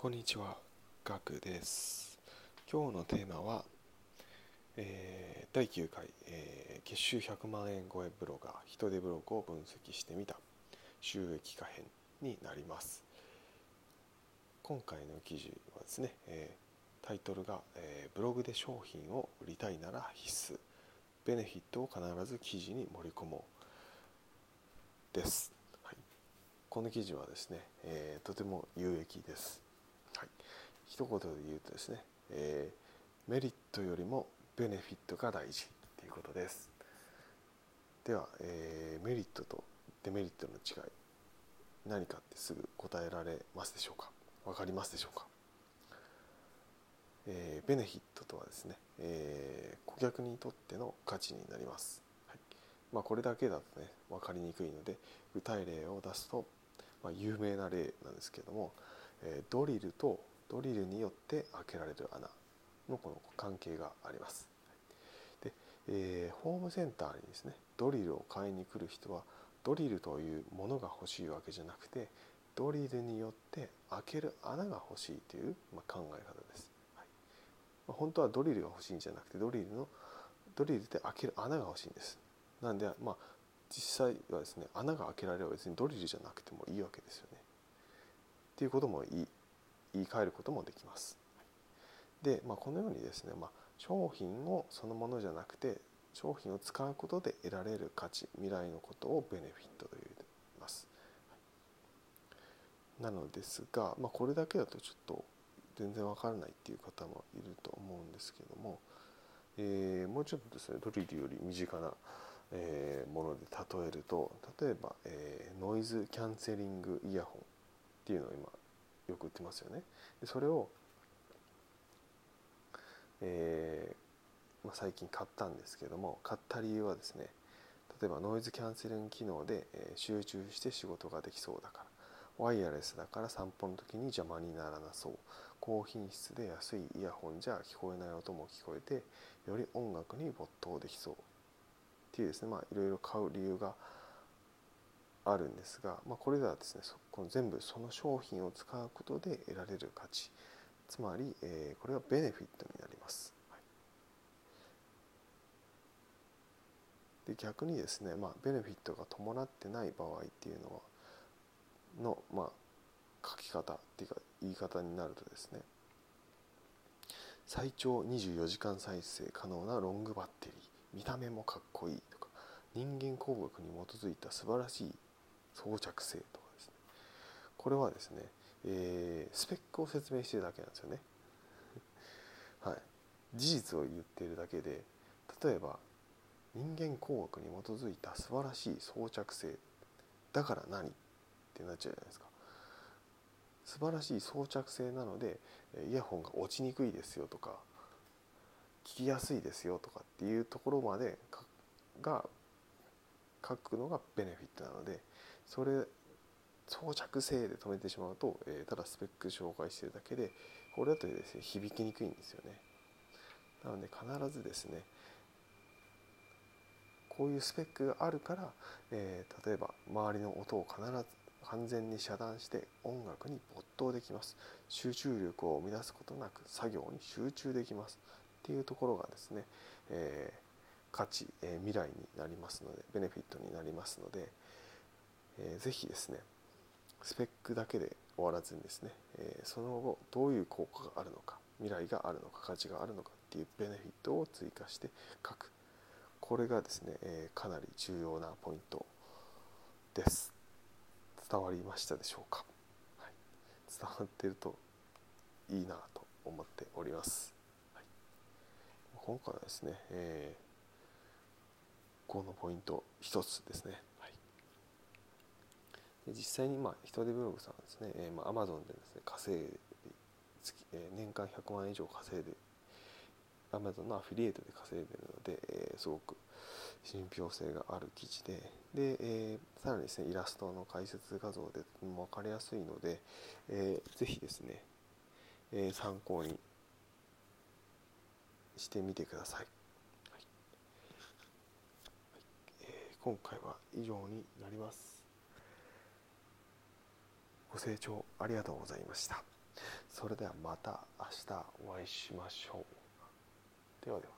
こんにちは、ガクです。今日のテーマは、えー第9回、えー月収100万円超えブロガー、人手ブログを分析してみた収益化編になります。今回の記事はですね、えータイトルが、えーブログで商品を売りたいなら必須、ベネフィットを必ず記事に盛り込もうです。はい、この記事はですね、えーとても有益です。一言で言うとですね、えーメリットよりもベネフィットが大事ということです。では、えーメリットとデメリットの違い何かってすぐ答えられますでしょうか？わかりますでしょうか、えーベネフィットとはですね、えー顧客にとっての価値になります。はいまあ、これだけだとね分かりにくいので具体例を出すと、まあ、有名な例なんですけども、えードリルとドリルによって開けられる穴のこの関係があります。で、えーホームセンターにですねドリルを買いに来る人はドリルというものが欲しいわけじゃなくてドリルによって開ける穴が欲しいという、ま、考え方です。はいま本当はドリルが欲しいんじゃなくてドリルのドリルで開ける穴が欲しいんです。なんでまあ実際はですね穴が開けられれば別にドリルじゃなくてもいいわけですよね。っていうことも言い言い換えることもできます。で、まあ、このようにですね、まあ、商品をそのものじゃなくて商品を使うことで得られる価値未来のことをベネフィットと言います。なのですが、まあ、これだけだとちょっと全然わからないっていう方もいると思うんですけども、えーもうちょっとですねドリルより身近な、えーもので例えると例えば、えーノイズキャンセリングイヤホンっていうのを今よく売ってますよね。でそれを、えーまあ、最近買ったんですけども買った理由はですね例えばノイズキャンセリング機能で、集中して仕事ができそうだからワイヤレスだから散歩の時に邪魔にならなそう高品質で安いイヤホンじゃ聞こえない音も聞こえてより音楽に没頭できそうっていうですねまあいろいろ買う理由があるんですが、まあ、これではですねそこの全部その商品を使うことで得られる価値。つまり、えーこれはベネフィットになります。はい。で逆にですね、まあ、ベネフィットが伴ってない場合っていうのはの、まあ、書き方っていうか言い方になるとですね最長24時間再生可能なロングバッテリー。見た目もかっこいいとか人間工学に基づいた素晴らしい装着性とかですね。これはですね、えースペックを説明してるだけなんですよね。はい、事実を言っているだけで例えば人間工学に基づいた素晴らしい装着性だから何？ってなっちゃうじゃないですか。素晴らしい装着性なのでイヤホンが落ちにくいですよとか聞きやすいですよとかっていうところまでが書くのがベネフィットなのでそれ装着性で止めてしまうと、えーただスペック紹介してるだけでこれだとですね響きにくいんですよね。なので必ずですねこういうスペックがあるから、えー例えば周りの音を必ず完全に遮断して音楽に没頭できます。集中力を生み出すことなく作業に集中できます。っていうところがですね、えー価値、えー未来になりますのでベネフィットになりますので、えーぜひですねスペックだけで終わらずにですね、えーその後どういう効果があるのか未来があるのか価値があるのかっていうベネフィットを追加して書く。これがですね、えーかなり重要なポイントです。伝わりましたでしょうか、はい、伝わってるといいなと思っております、はい、今回はですね、えーこのポイント一つですね、実際にまあ人手ブログさんですね、えーまあ、Amazon でですね稼いで月、えー年間100万円以上稼いで Amazon のアフィリエイトで稼いでるので、えーすごく信憑性がある記事でで、えーさらにですねイラストの解説画像でとても分かりやすいので、えーぜひですね、えー参考にしてみてください。はいえー今回は以上になります。ご清聴ありがとうございました。それではまた明日お会いしましょうではでは